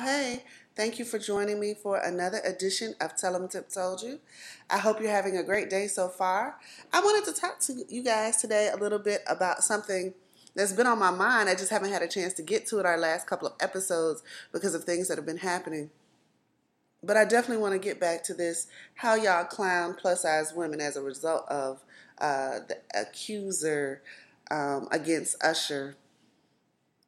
Hey. Thank you for joining me for another edition of Tell 'em Tip Told You. I hope you're having a great day so far. I wanted to talk to you guys today a little bit about something that's been on my mind. I just haven't had a chance to get to it our last couple of episodes because of things that have been happening. But I definitely want to get back to this how y'all clown plus size women as a result of uh, the accuser um, against Usher.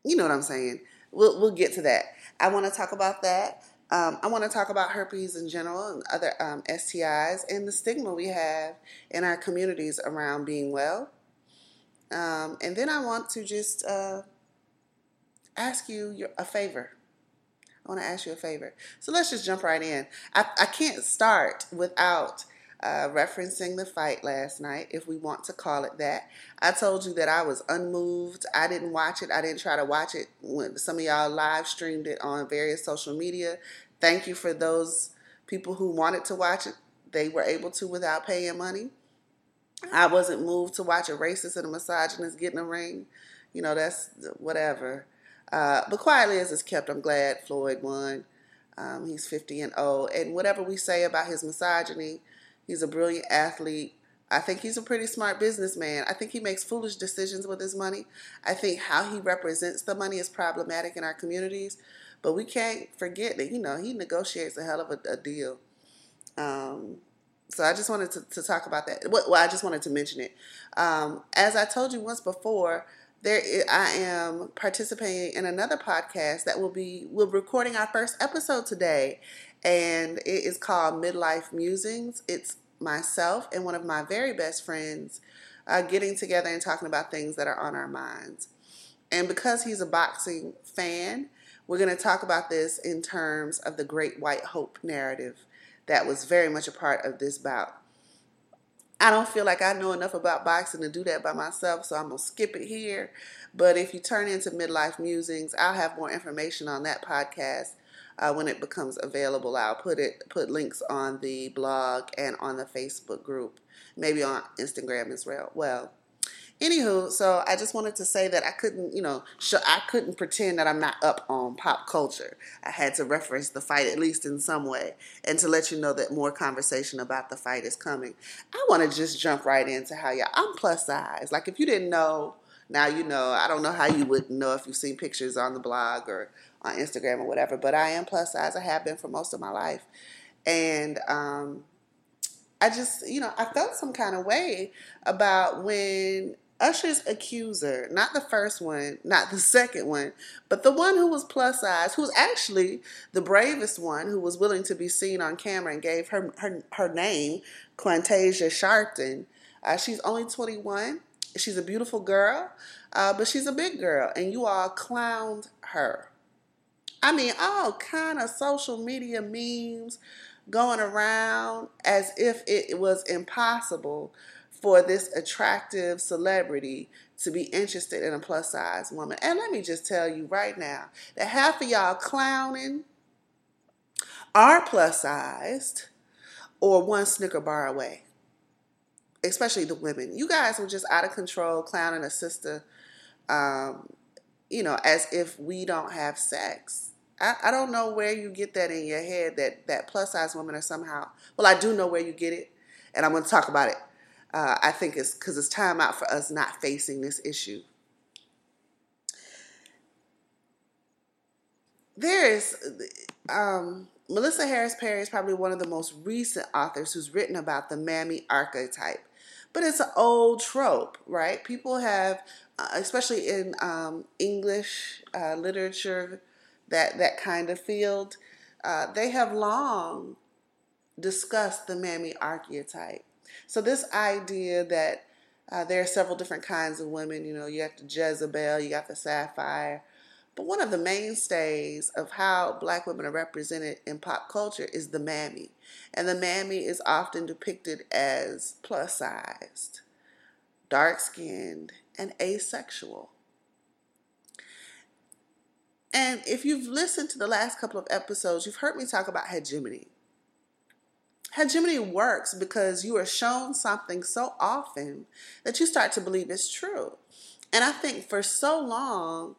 You know what I'm saying? We'll, we'll get to that. I want to talk about that. Um, I want to talk about herpes in general and other um, STIs and the stigma we have in our communities around being well. Um, and then I want to just uh, ask you your, a favor. I want to ask you a favor. So let's just jump right in. I, I can't start without uh, referencing the fight last night, if we want to call it that. I told you that I was unmoved. I didn't watch it. I didn't try to watch it when some of y'all live streamed it on various social media. Thank you for those people who wanted to watch it. They were able to without paying money. I wasn't moved to watch a racist and a misogynist get in a ring. You know, that's whatever. Uh, but quietly as it's kept, I'm glad Floyd won. Um, he's 50 and old. And whatever we say about his misogyny, He's a brilliant athlete. I think he's a pretty smart businessman. I think he makes foolish decisions with his money. I think how he represents the money is problematic in our communities. But we can't forget that, you know, he negotiates a hell of a, a deal. Um, so I just wanted to, to, talk about that. Well, I just wanted to mention it. Um, as I told you once before, there I am participating in another podcast that will be we're recording our first episode today, and it is called Midlife Musings. It's myself and one of my very best friends uh, getting together and talking about things that are on our minds. And because he's a boxing fan, we're going to talk about this in terms of the Great White Hope narrative that was very much a part of this bout. I don't feel like I know enough about boxing to do that by myself, so I'm going to skip it here. But if you turn into Midlife Musings, I'll have more information on that podcast uh, when it becomes available. I'll put it put links on the blog and on the Facebook group, maybe on Instagram as well. Well, anywho, so I just wanted to say that I couldn't, you know, sh- I couldn't pretend that I'm not up on pop culture. I had to reference the fight at least in some way, and to let you know that more conversation about the fight is coming. I want to just jump right into how y'all. I'm plus size. Like if you didn't know. Now you know. I don't know how you wouldn't know if you've seen pictures on the blog or on Instagram or whatever. But I am plus size. I have been for most of my life, and um, I just, you know, I felt some kind of way about when Usher's accuser, not the first one, not the second one, but the one who was plus size, who's actually the bravest one, who was willing to be seen on camera and gave her her, her name, Quantasia Sharpton. Uh, she's only 21. She's a beautiful girl, uh, but she's a big girl, and you all clowned her. I mean, all kind of social media memes going around as if it was impossible for this attractive celebrity to be interested in a plus size woman. And let me just tell you right now that half of y'all clowning are plus sized or one Snicker bar away. Especially the women. You guys were just out of control clowning a sister, um, you know, as if we don't have sex. I, I don't know where you get that in your head that, that plus size women are somehow, well, I do know where you get it, and I'm going to talk about it. Uh, I think it's because it's time out for us not facing this issue. There is, um, Melissa Harris-Perry is probably one of the most recent authors who's written about the mammy archetype. But it's an old trope, right? People have, uh, especially in um, English uh, literature, that that kind of field, uh, they have long discussed the mammy archetype. So this idea that uh, there are several different kinds of women, you know, you have the Jezebel, you got the Sapphire, But one of the mainstays of how black women are represented in pop culture is the mammy. And the mammy is often depicted as plus sized, dark skinned, and asexual. And if you've listened to the last couple of episodes, you've heard me talk about hegemony. Hegemony works because you are shown something so often that you start to believe it's true. And I think for so long,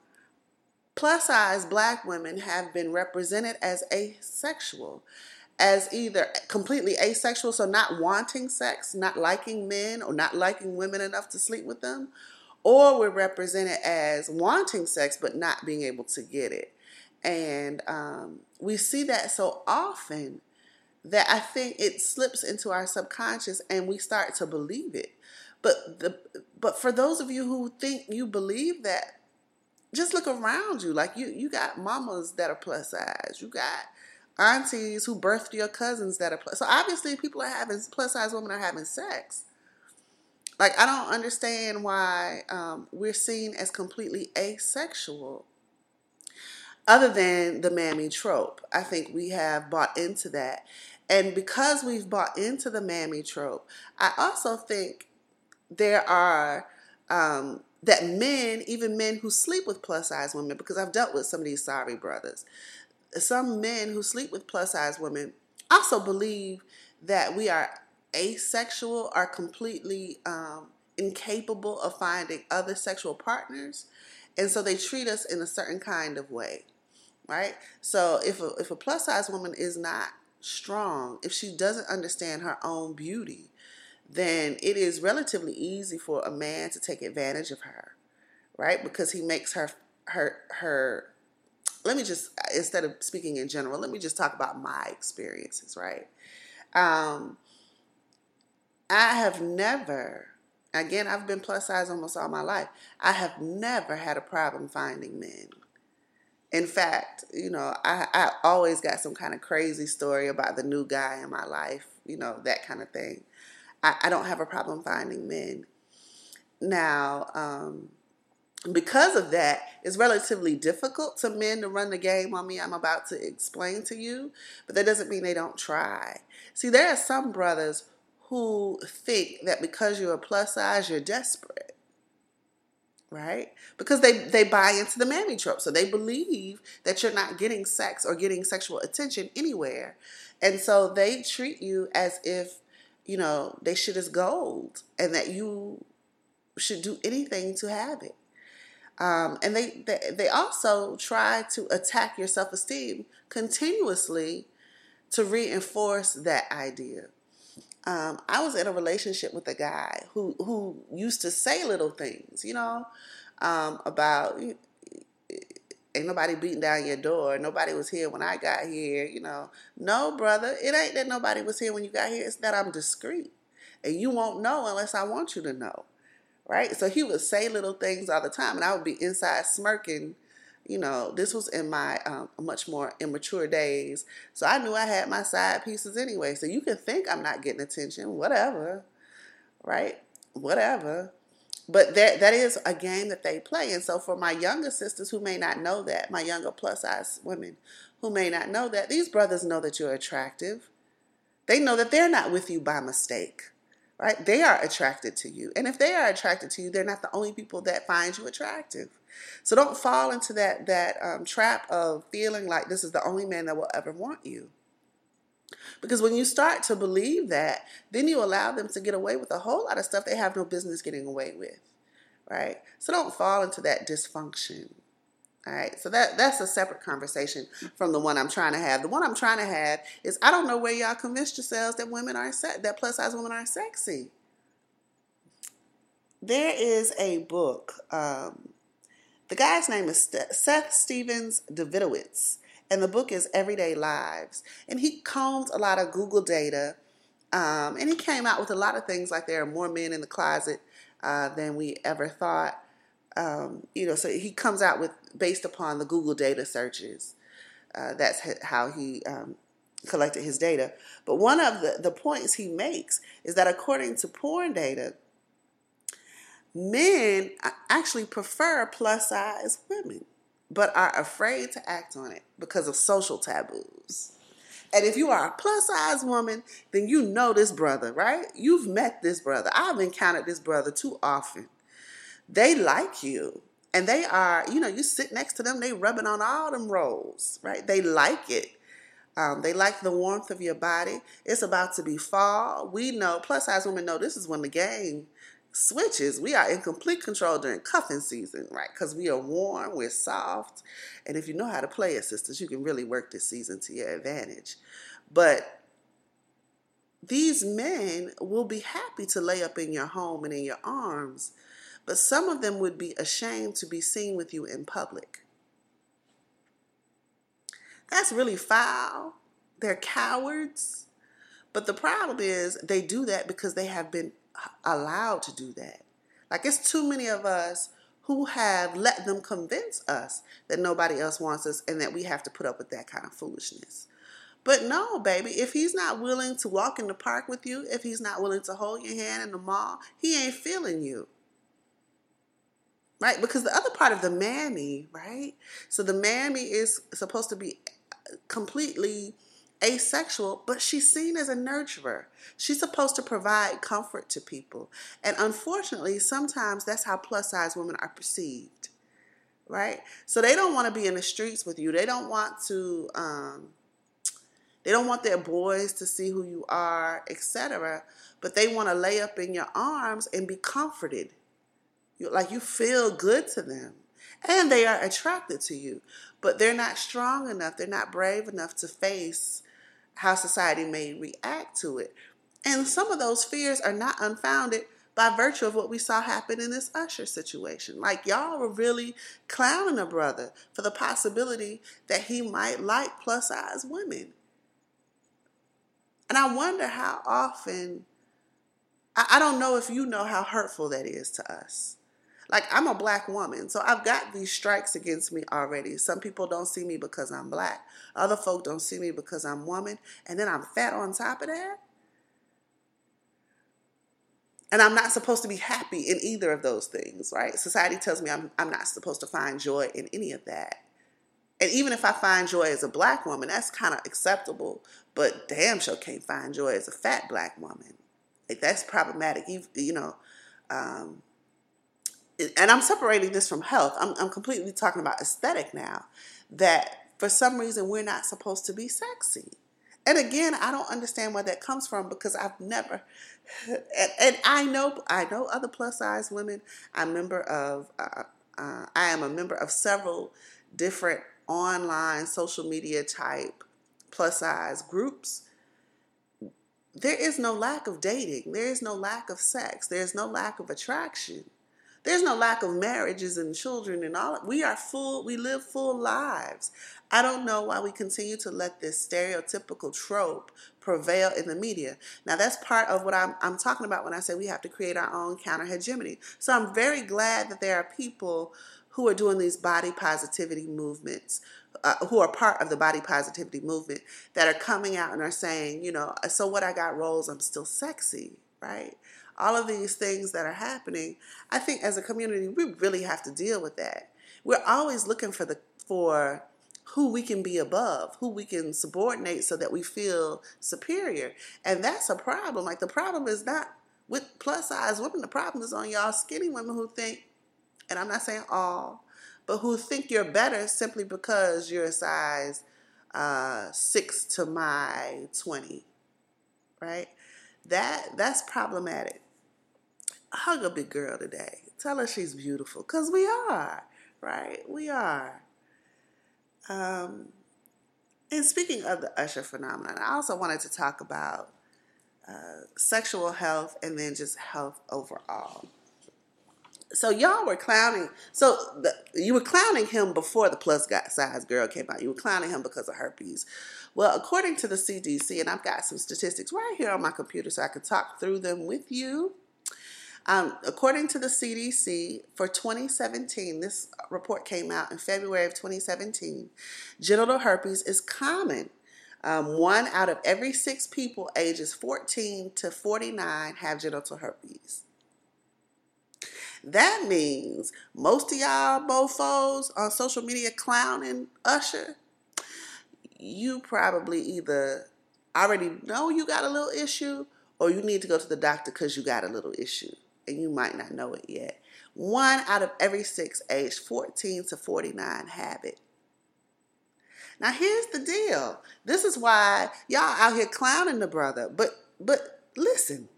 plus size black women have been represented as asexual, as either completely asexual, so not wanting sex, not liking men, or not liking women enough to sleep with them, or we're represented as wanting sex but not being able to get it. And um, we see that so often that I think it slips into our subconscious and we start to believe it. But the but for those of you who think you believe that, just look around you. Like you you got mamas that are plus size. You got aunties who birthed your cousins that are plus. So obviously people are having plus size women are having sex. Like I don't understand why um, we're seen as completely asexual other than the mammy trope. I think we have bought into that. And because we've bought into the mammy trope, I also think there are um, that men, even men who sleep with plus size women, because I've dealt with some of these sorry brothers, some men who sleep with plus size women also believe that we are asexual, are completely um, incapable of finding other sexual partners, and so they treat us in a certain kind of way, right? So if a, if a plus size woman is not strong, if she doesn't understand her own beauty, then it is relatively easy for a man to take advantage of her, right? Because he makes her her her let me just instead of speaking in general, let me just talk about my experiences, right? Um I have never again, I've been plus size almost all my life. I have never had a problem finding men in fact, you know, I, I always got some kind of crazy story about the new guy in my life, you know, that kind of thing. I, I don't have a problem finding men. Now, um, because of that, it's relatively difficult to men to run the game on me. I'm about to explain to you, but that doesn't mean they don't try. See, there are some brothers who think that because you're a plus size, you're desperate right? Because they they buy into the mammy trope, so they believe that you're not getting sex or getting sexual attention anywhere, and so they treat you as if you know they shit is gold, and that you should do anything to have it. Um, and they, they they also try to attack your self esteem continuously to reinforce that idea. Um, I was in a relationship with a guy who who used to say little things, you know, um, about ain't nobody beating down your door. Nobody was here when I got here, you know. No, brother, it ain't that nobody was here when you got here. It's that I'm discreet, and you won't know unless I want you to know, right? So he would say little things all the time, and I would be inside smirking you know, this was in my um, much more immature days. So I knew I had my side pieces anyway. So you can think I'm not getting attention, whatever, right? Whatever. But that that is a game that they play. And so for my younger sisters who may not know that, my younger plus size women who may not know that, these brothers know that you're attractive. They know that they're not with you by mistake. Right? They are attracted to you. And if they are attracted to you, they're not the only people that find you attractive. So don't fall into that that um, trap of feeling like this is the only man that will ever want you. Because when you start to believe that, then you allow them to get away with a whole lot of stuff they have no business getting away with. Right? So don't fall into that dysfunction. All right, so that that's a separate conversation from the one I'm trying to have. The one I'm trying to have is I don't know where y'all convinced yourselves that women are se- that plus size women are sexy. There is a book um, the guy's name is Seth Stephens-Davidowitz, and the book is Everybody Lies. And he combed a lot of Google data, um, and he came out with a lot of things like there are more men in the closet uh, than we ever thought. Um, you know, so he comes out with based upon the Google data searches. Uh, that's how he um, collected his data. But one of the, the points he makes is that according to porn data, men actually prefer plus size women, but are afraid to act on it because of social taboos. And if you are a plus size woman, then you know this brother, right? You've met this brother. I've encountered this brother too often. They like you. And they are, you know, you sit next to them, they rubbing on all them rolls, right? They like it. Um, they like the warmth of your body. It's about to be fall. We know, plus size women know this is when the game switches. We are in complete control during cuffing season, right? Because we are warm, we're soft. And if you know how to play it, sisters, you can really work this season to your advantage. But these men will be happy to lay up in your home and in your arms, but some of them would be ashamed to be seen with you in public. That's really foul. They're cowards. But the problem is they do that because they have been allowed to do that. Like it's too many of us who have let them convince us that nobody else wants us and that we have to put up with that kind of foolishness. But no, baby, if he's not willing to walk in the park with you, if he's not willing to hold your hand in the mall, he ain't feeling you. Right? Because the other part of the mammy, right? So the mammy is supposed to be completely asexual, but she's seen as a nurturer. She's supposed to provide comfort to people. And unfortunately, sometimes that's how plus size women are perceived, right? So they don't want to be in the streets with you. They don't want to, um, they don't want their boys to see who you are, etc. But they want to lay up in your arms and be comforted. You, like you feel good to them. And they are attracted to you, but they're not strong enough, they're not brave enough to face how society may react to it. And some of those fears are not unfounded by virtue of what we saw happen in this Usher situation. Like, y'all were really clowning a brother for the possibility that he might like plus size women. And I wonder how often, I, don't know if you know how hurtful that is to us. Like, I'm a black woman, so I've got these strikes against me already. Some people don't see me because I'm black, other folk don't see me because I'm woman, and then I'm fat on top of that. And I'm not supposed to be happy in either of those things, right? Society tells me I'm, I'm not supposed to find joy in any of that. And even if I find joy as a black woman, that's kind of acceptable. But damn sure can't find joy as a fat black woman. Like that's problematic. You, you know, um, and I'm separating this from health. I'm, I'm completely talking about aesthetic now. That for some reason we're not supposed to be sexy. And again, I don't understand where that comes from because I've never, and, and I know I know other plus size women. I'm member of, uh, uh, I am a member of several different online social media type plus size groups. There is no lack of dating. There is no lack of sex. There is no lack of attraction. There's no lack of marriages and children and all. We are full, we live full lives. I don't know why we continue to let this stereotypical trope prevail in the media. Now, that's part of what I'm, I'm talking about when I say we have to create our own counter hegemony. So I'm very glad that there are people who are doing these body positivity movements, uh, who are part of the body positivity movement, that are coming out and are saying, you know, so what I got rolls, I'm still sexy, right? All of these things that are happening, I think as a community, we really have to deal with that. We're always looking for the for who we can be above, who we can subordinate so that we feel superior. And that's a problem. Like the problem is not with plus size women, the problem is on y'all skinny women who think, and I'm not saying all, but who think you're better simply because you're a size uh, six to my 20, right? That that's problematic hug a big girl today. Tell her she's beautiful, because we are, right? We are. Um, and speaking of the Usher phenomenon, I also wanted to talk about uh, sexual health and then just health overall. So y'all were clowning. So the, you were clowning him before the plus size girl came out. You were clowning him because of herpes. Well, according to the CDC, and I've got some statistics right here on my computer so I can talk through them with you. Um, according to the CDC, for 2017, this report came out in February of 2017, genital herpes is common. Um, one out of every six people ages 14 to 49 have genital herpes. That means most of y'all mofos on social media clowning Usher, you probably either already know you got a little issue or you need to go to the doctor because you got a little issue and you might not know it yet. One out of every six aged 14 to 49 have it. Now here's the deal. This is why y'all out here clowning the brother. But but listen,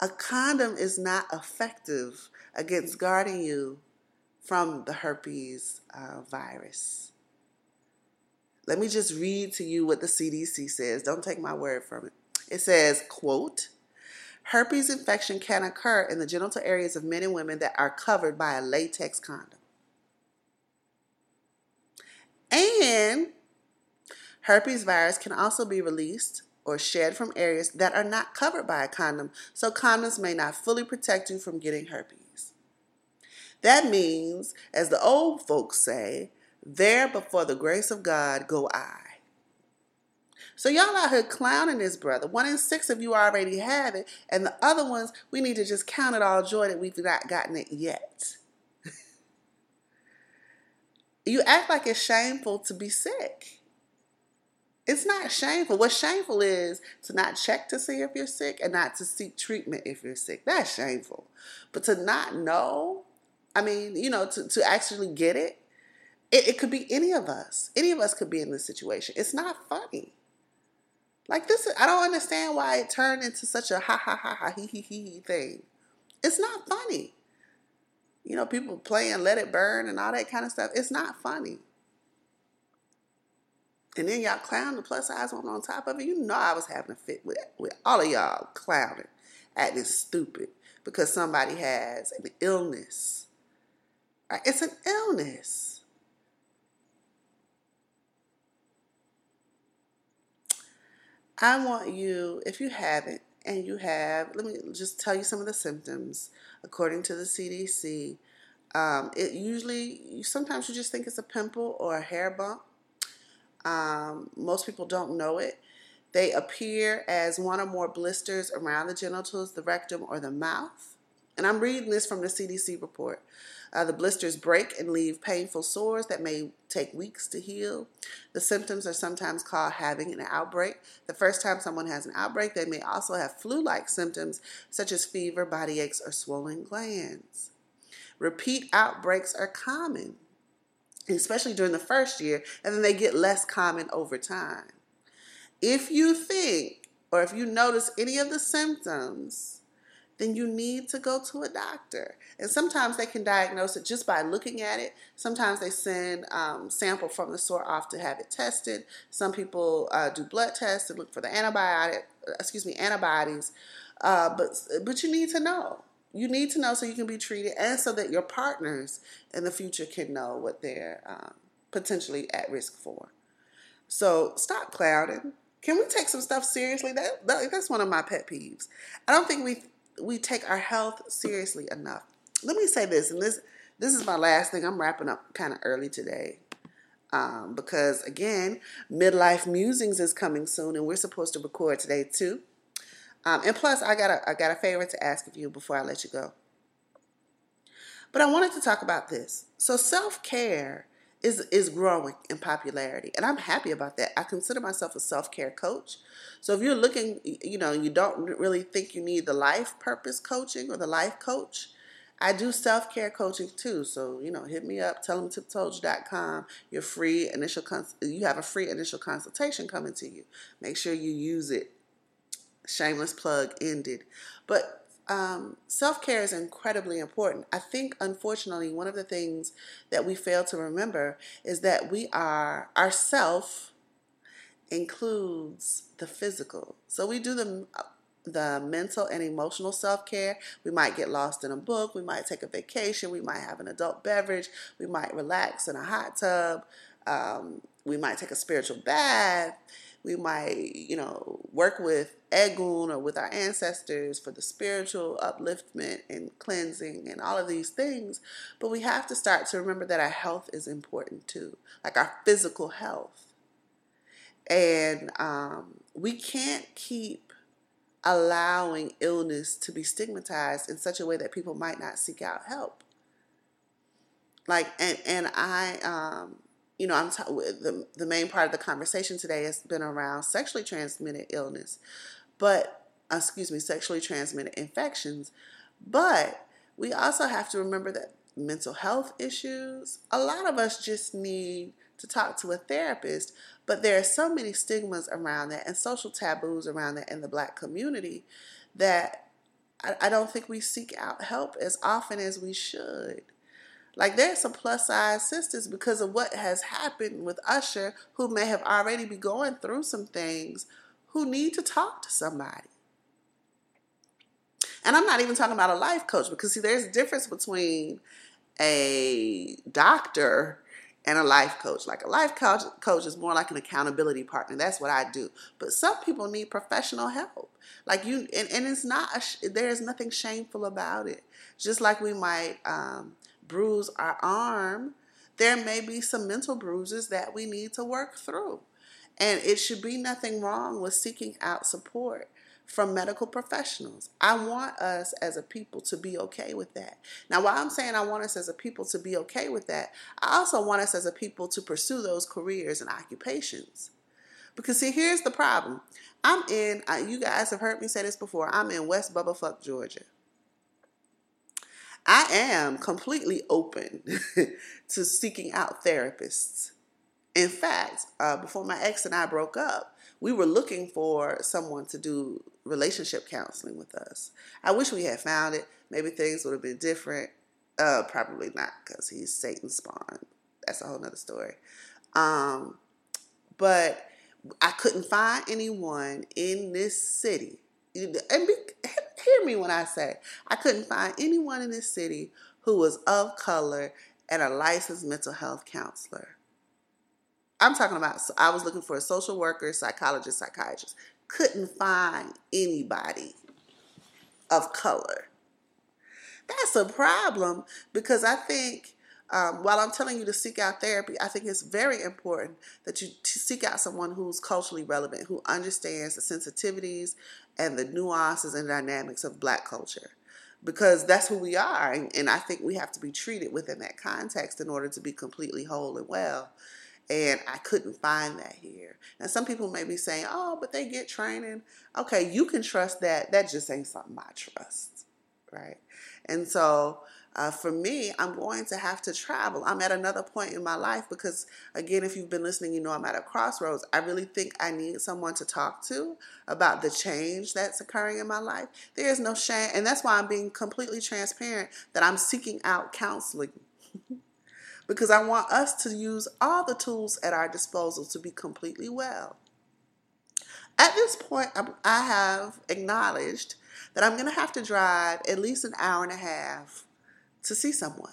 a condom is not effective against guarding you from the herpes uh, virus. Let me just read to you what the CDC says. Don't take my word from it. It says, quote, herpes infection can occur in the genital areas of men and women that are covered by a latex condom. And herpes virus can also be released or shed from areas that are not covered by a condom, so condoms may not fully protect you from getting herpes. That means, as the old folks say, there before the grace of God go I. So y'all out here clowning this brother. One in six of you already have it, and the other ones, we need to just count it all joy that we've not gotten it yet. you act like it's shameful to be sick. It's not shameful. What's shameful is to not check to see if you're sick and not to seek treatment if you're sick. That's shameful. But to not know, I mean, you know, to, to actually get it, it, it could be any of us. Any of us could be in this situation. It's not funny. Like this, I don't understand why it turned into such a ha ha ha ha he he he thing. It's not funny. You know, people playing Let It Burn and all that kind of stuff. It's not funny. And then y'all clown the plus size one on top of it. You know I was having a fit with, with all of y'all clowning at this stupid because somebody has an illness. Right? It's an illness. I want you, if you haven't, and you have, let me just tell you some of the symptoms according to the CDC. Um, it usually, sometimes you just think it's a pimple or a hair bump. Um, most people don't know it. They appear as one or more blisters around the genitals, the rectum, or the mouth. And I'm reading this from the CDC report. Uh, the blisters break and leave painful sores that may take weeks to heal. The symptoms are sometimes called having an outbreak. The first time someone has an outbreak, they may also have flu like symptoms such as fever, body aches, or swollen glands. Repeat outbreaks are common especially during the first year, and then they get less common over time. If you think or if you notice any of the symptoms, then you need to go to a doctor. And sometimes they can diagnose it just by looking at it. Sometimes they send um, sample from the sore off to have it tested. Some people uh, do blood tests to look for the antibiotic, excuse me, antibodies. Uh, but but you need to know you need to know so you can be treated and so that your partners in the future can know what they're um, potentially at risk for. So stop clouding. Can we take some stuff seriously? That, that, that's one of my pet peeves. I don't think we we take our health seriously enough. Let me say this, and this this is my last thing. I'm wrapping up kind of early today. Um, because again, midlife musings is coming soon, and we're supposed to record today too. Um, and plus, I got a I got a favor to ask of you before I let you go. But I wanted to talk about this. So self care is is growing in popularity, and I'm happy about that. I consider myself a self care coach. So if you're looking, you know, you don't really think you need the life purpose coaching or the life coach. I do self care coaching too. So, you know, hit me up, tell them tiptold.com. Your free initial cons- you have a free initial consultation coming to you. Make sure you use it shameless plug ended. But um, self care is incredibly important. I think, unfortunately, one of the things that we fail to remember is that we are, our self includes the physical. So we do the the mental and emotional self care. We might get lost in a book. We might take a vacation. We might have an adult beverage. We might relax in a hot tub. Um, we might take a spiritual bath. We might, you know, work with Egun or with our ancestors for the spiritual upliftment and cleansing and all of these things. But we have to start to remember that our health is important too, like our physical health. And um, we can't keep allowing illness to be stigmatized in such a way that people might not seek out help. Like, and, and I, um, you know, I'm t- the, the main part of the conversation today has been around sexually transmitted illness, but, uh, excuse me, sexually transmitted infections. But we also have to remember that mental health issues, a lot of us just need to talk to a therapist, but there are so many stigmas around that and social taboos around that in the black community that I, I don't think we seek out help as often as we should. Like there's some plus size sisters because of what has happened with Usher who may have already be going through some things who need to talk to somebody. And I'm not even talking about a life coach because see there's a difference between a doctor and a life coach. Like a life coach, coach is more like an accountability partner. That's what I do. But some people need professional help. Like you, and, and it's not, a, there is nothing shameful about it. Just like we might um, bruise our arm, there may be some mental bruises that we need to work through. And it should be nothing wrong with seeking out support from medical professionals. I want us as a people to be okay with that. Now, while I'm saying I want us as a people to be okay with that, I also want us as a people to pursue those careers and occupations. Because, see, here's the problem. I'm in, you guys have heard me say this before, I'm in West Bubblefuck, Georgia. I am completely open to seeking out therapists. In fact, uh, before my ex and I broke up, we were looking for someone to do relationship counseling with us. I wish we had found it. Maybe things would have been different. Uh, probably not because he's Satan spawn. That's a whole nother story. Um, but I couldn't find anyone in this city. And be, hear me when I say I couldn't find anyone in this city who was of color and a licensed mental health counselor. I'm talking about, I was looking for a social worker, psychologist, psychiatrist couldn't find anybody of color. That's a problem because I think um, while I'm telling you to seek out therapy, I think it's very important that you seek out someone who's culturally relevant, who understands the sensitivities and the nuances and dynamics of black culture. Because that's who we are. And I think we have to be treated within that context in order to be completely whole and well. And I couldn't find that here. And some people may be saying, oh, but they get training. Okay, you can trust that. That just ain't something I trust, right? And so uh, for me, I'm going to have to travel. I'm at another point in my life because, again, if you've been listening, you know I'm at a crossroads. I really think I need someone to talk to about the change that's occurring in my life. There is no shame, and that's why I'm being completely transparent that I'm seeking out counseling. because I want us to use all the tools at our disposal to be completely well. At this point, I have acknowledged that I'm going to have to drive at least an hour and a half to see someone.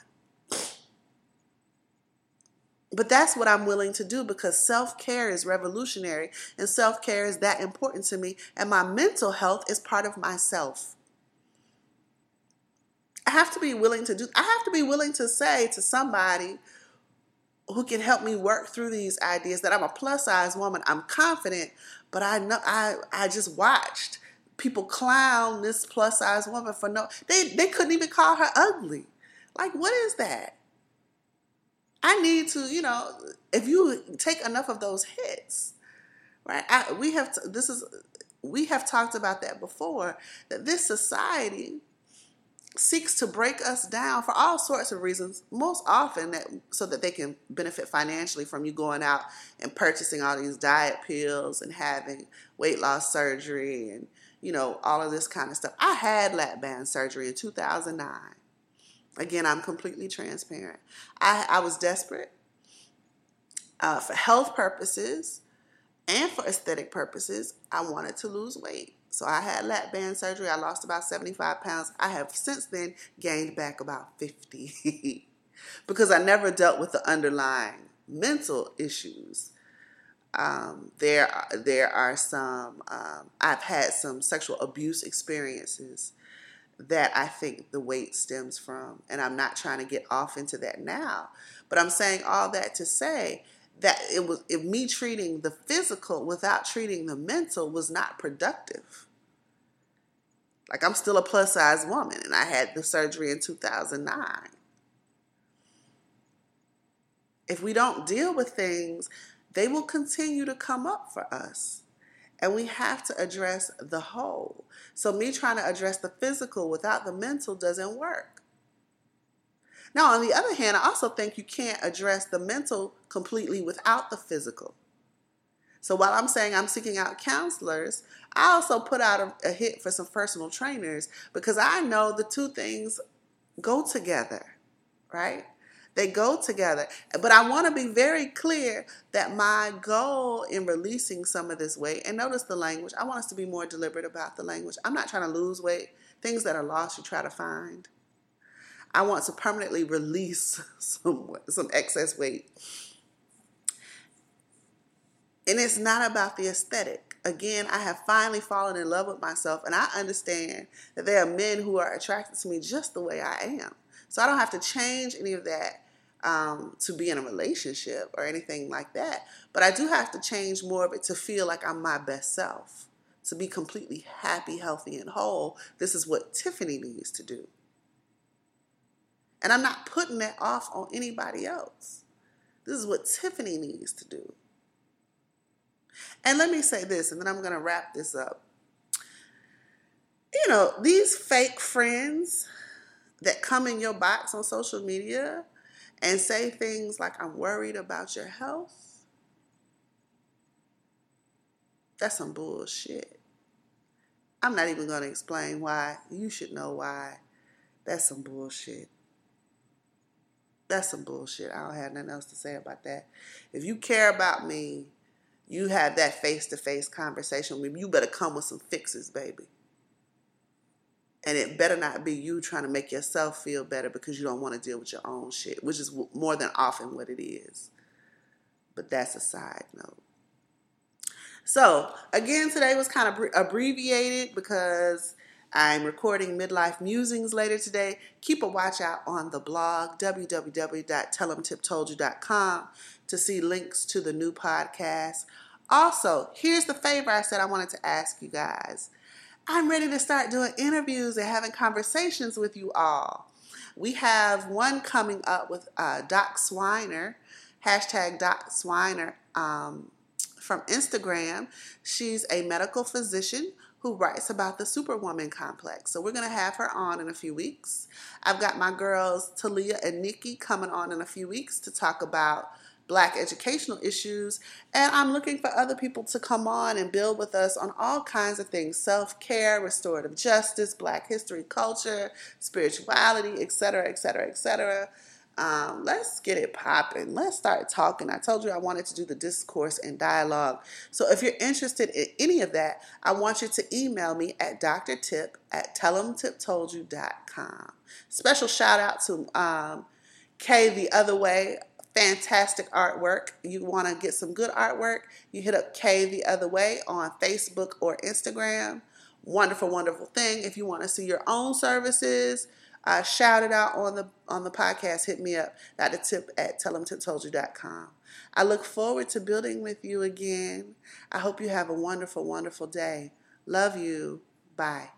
But that's what I'm willing to do because self care is revolutionary and self care is that important to me, and my mental health is part of myself. I have to be willing to do, I have to be willing to say to somebody who can help me work through these ideas that I'm a plus size woman. I'm confident, but I know I, I just watched people clown this plus size woman for no they they couldn't even call her ugly. Like what is that? I need to, you know, if you take enough of those hits, right? I, we have this is we have talked about that before that this society seeks to break us down for all sorts of reasons, most often that so that they can benefit financially from you going out and purchasing all these diet pills and having weight loss surgery and you know all of this kind of stuff. I had lap band surgery in 2009. Again, I'm completely transparent. I, I was desperate uh, for health purposes and for aesthetic purposes. I wanted to lose weight. So I had lap band surgery. I lost about 75 pounds. I have since then gained back about 50 because I never dealt with the underlying mental issues. Um, there, there are some. Um, I've had some sexual abuse experiences that I think the weight stems from, and I'm not trying to get off into that now. But I'm saying all that to say that it was if me treating the physical without treating the mental was not productive. Like I'm still a plus size woman and I had the surgery in 2009. If we don't deal with things, they will continue to come up for us. And we have to address the whole. So, me trying to address the physical without the mental doesn't work. Now, on the other hand, I also think you can't address the mental completely without the physical. So, while I'm saying I'm seeking out counselors, I also put out a, a hit for some personal trainers because I know the two things go together, right? They go together. But I want to be very clear that my goal in releasing some of this weight, and notice the language, I want us to be more deliberate about the language. I'm not trying to lose weight. Things that are lost, you try to find. I want to permanently release some, some excess weight. And it's not about the aesthetic. Again, I have finally fallen in love with myself, and I understand that there are men who are attracted to me just the way I am. So I don't have to change any of that um, to be in a relationship or anything like that. But I do have to change more of it to feel like I'm my best self, to be completely happy, healthy, and whole. This is what Tiffany needs to do. And I'm not putting that off on anybody else. This is what Tiffany needs to do. And let me say this, and then I'm going to wrap this up. You know, these fake friends that come in your box on social media and say things like, I'm worried about your health, that's some bullshit. I'm not even going to explain why. You should know why. That's some bullshit. That's some bullshit. I don't have nothing else to say about that. If you care about me, you have that face to face conversation with me. You better come with some fixes, baby. And it better not be you trying to make yourself feel better because you don't want to deal with your own shit, which is more than often what it is. But that's a side note. So, again, today was kind of abbreviated because I'm recording Midlife Musings later today. Keep a watch out on the blog, www.tellemtiptoldyou.com, to see links to the new podcast. Also, here's the favor I said I wanted to ask you guys. I'm ready to start doing interviews and having conversations with you all. We have one coming up with uh, Doc Swiner, hashtag Doc Swiner um, from Instagram. She's a medical physician who writes about the superwoman complex. So we're going to have her on in a few weeks. I've got my girls Talia and Nikki coming on in a few weeks to talk about black educational issues. And I'm looking for other people to come on and build with us on all kinds of things self care, restorative justice, black history, culture, spirituality, etc., etc., etc. Let's get it popping. Let's start talking. I told you I wanted to do the discourse and dialogue. So if you're interested in any of that, I want you to email me at drtip at tellemtiptoldyou.com. Special shout out to um, Kay the other way fantastic artwork. You want to get some good artwork, you hit up Kay the Other Way on Facebook or Instagram. Wonderful, wonderful thing. If you want to see your own services, uh, shout it out on the on the podcast. Hit me up the tip at tellemtiptoldyou.com. I look forward to building with you again. I hope you have a wonderful, wonderful day. Love you. Bye.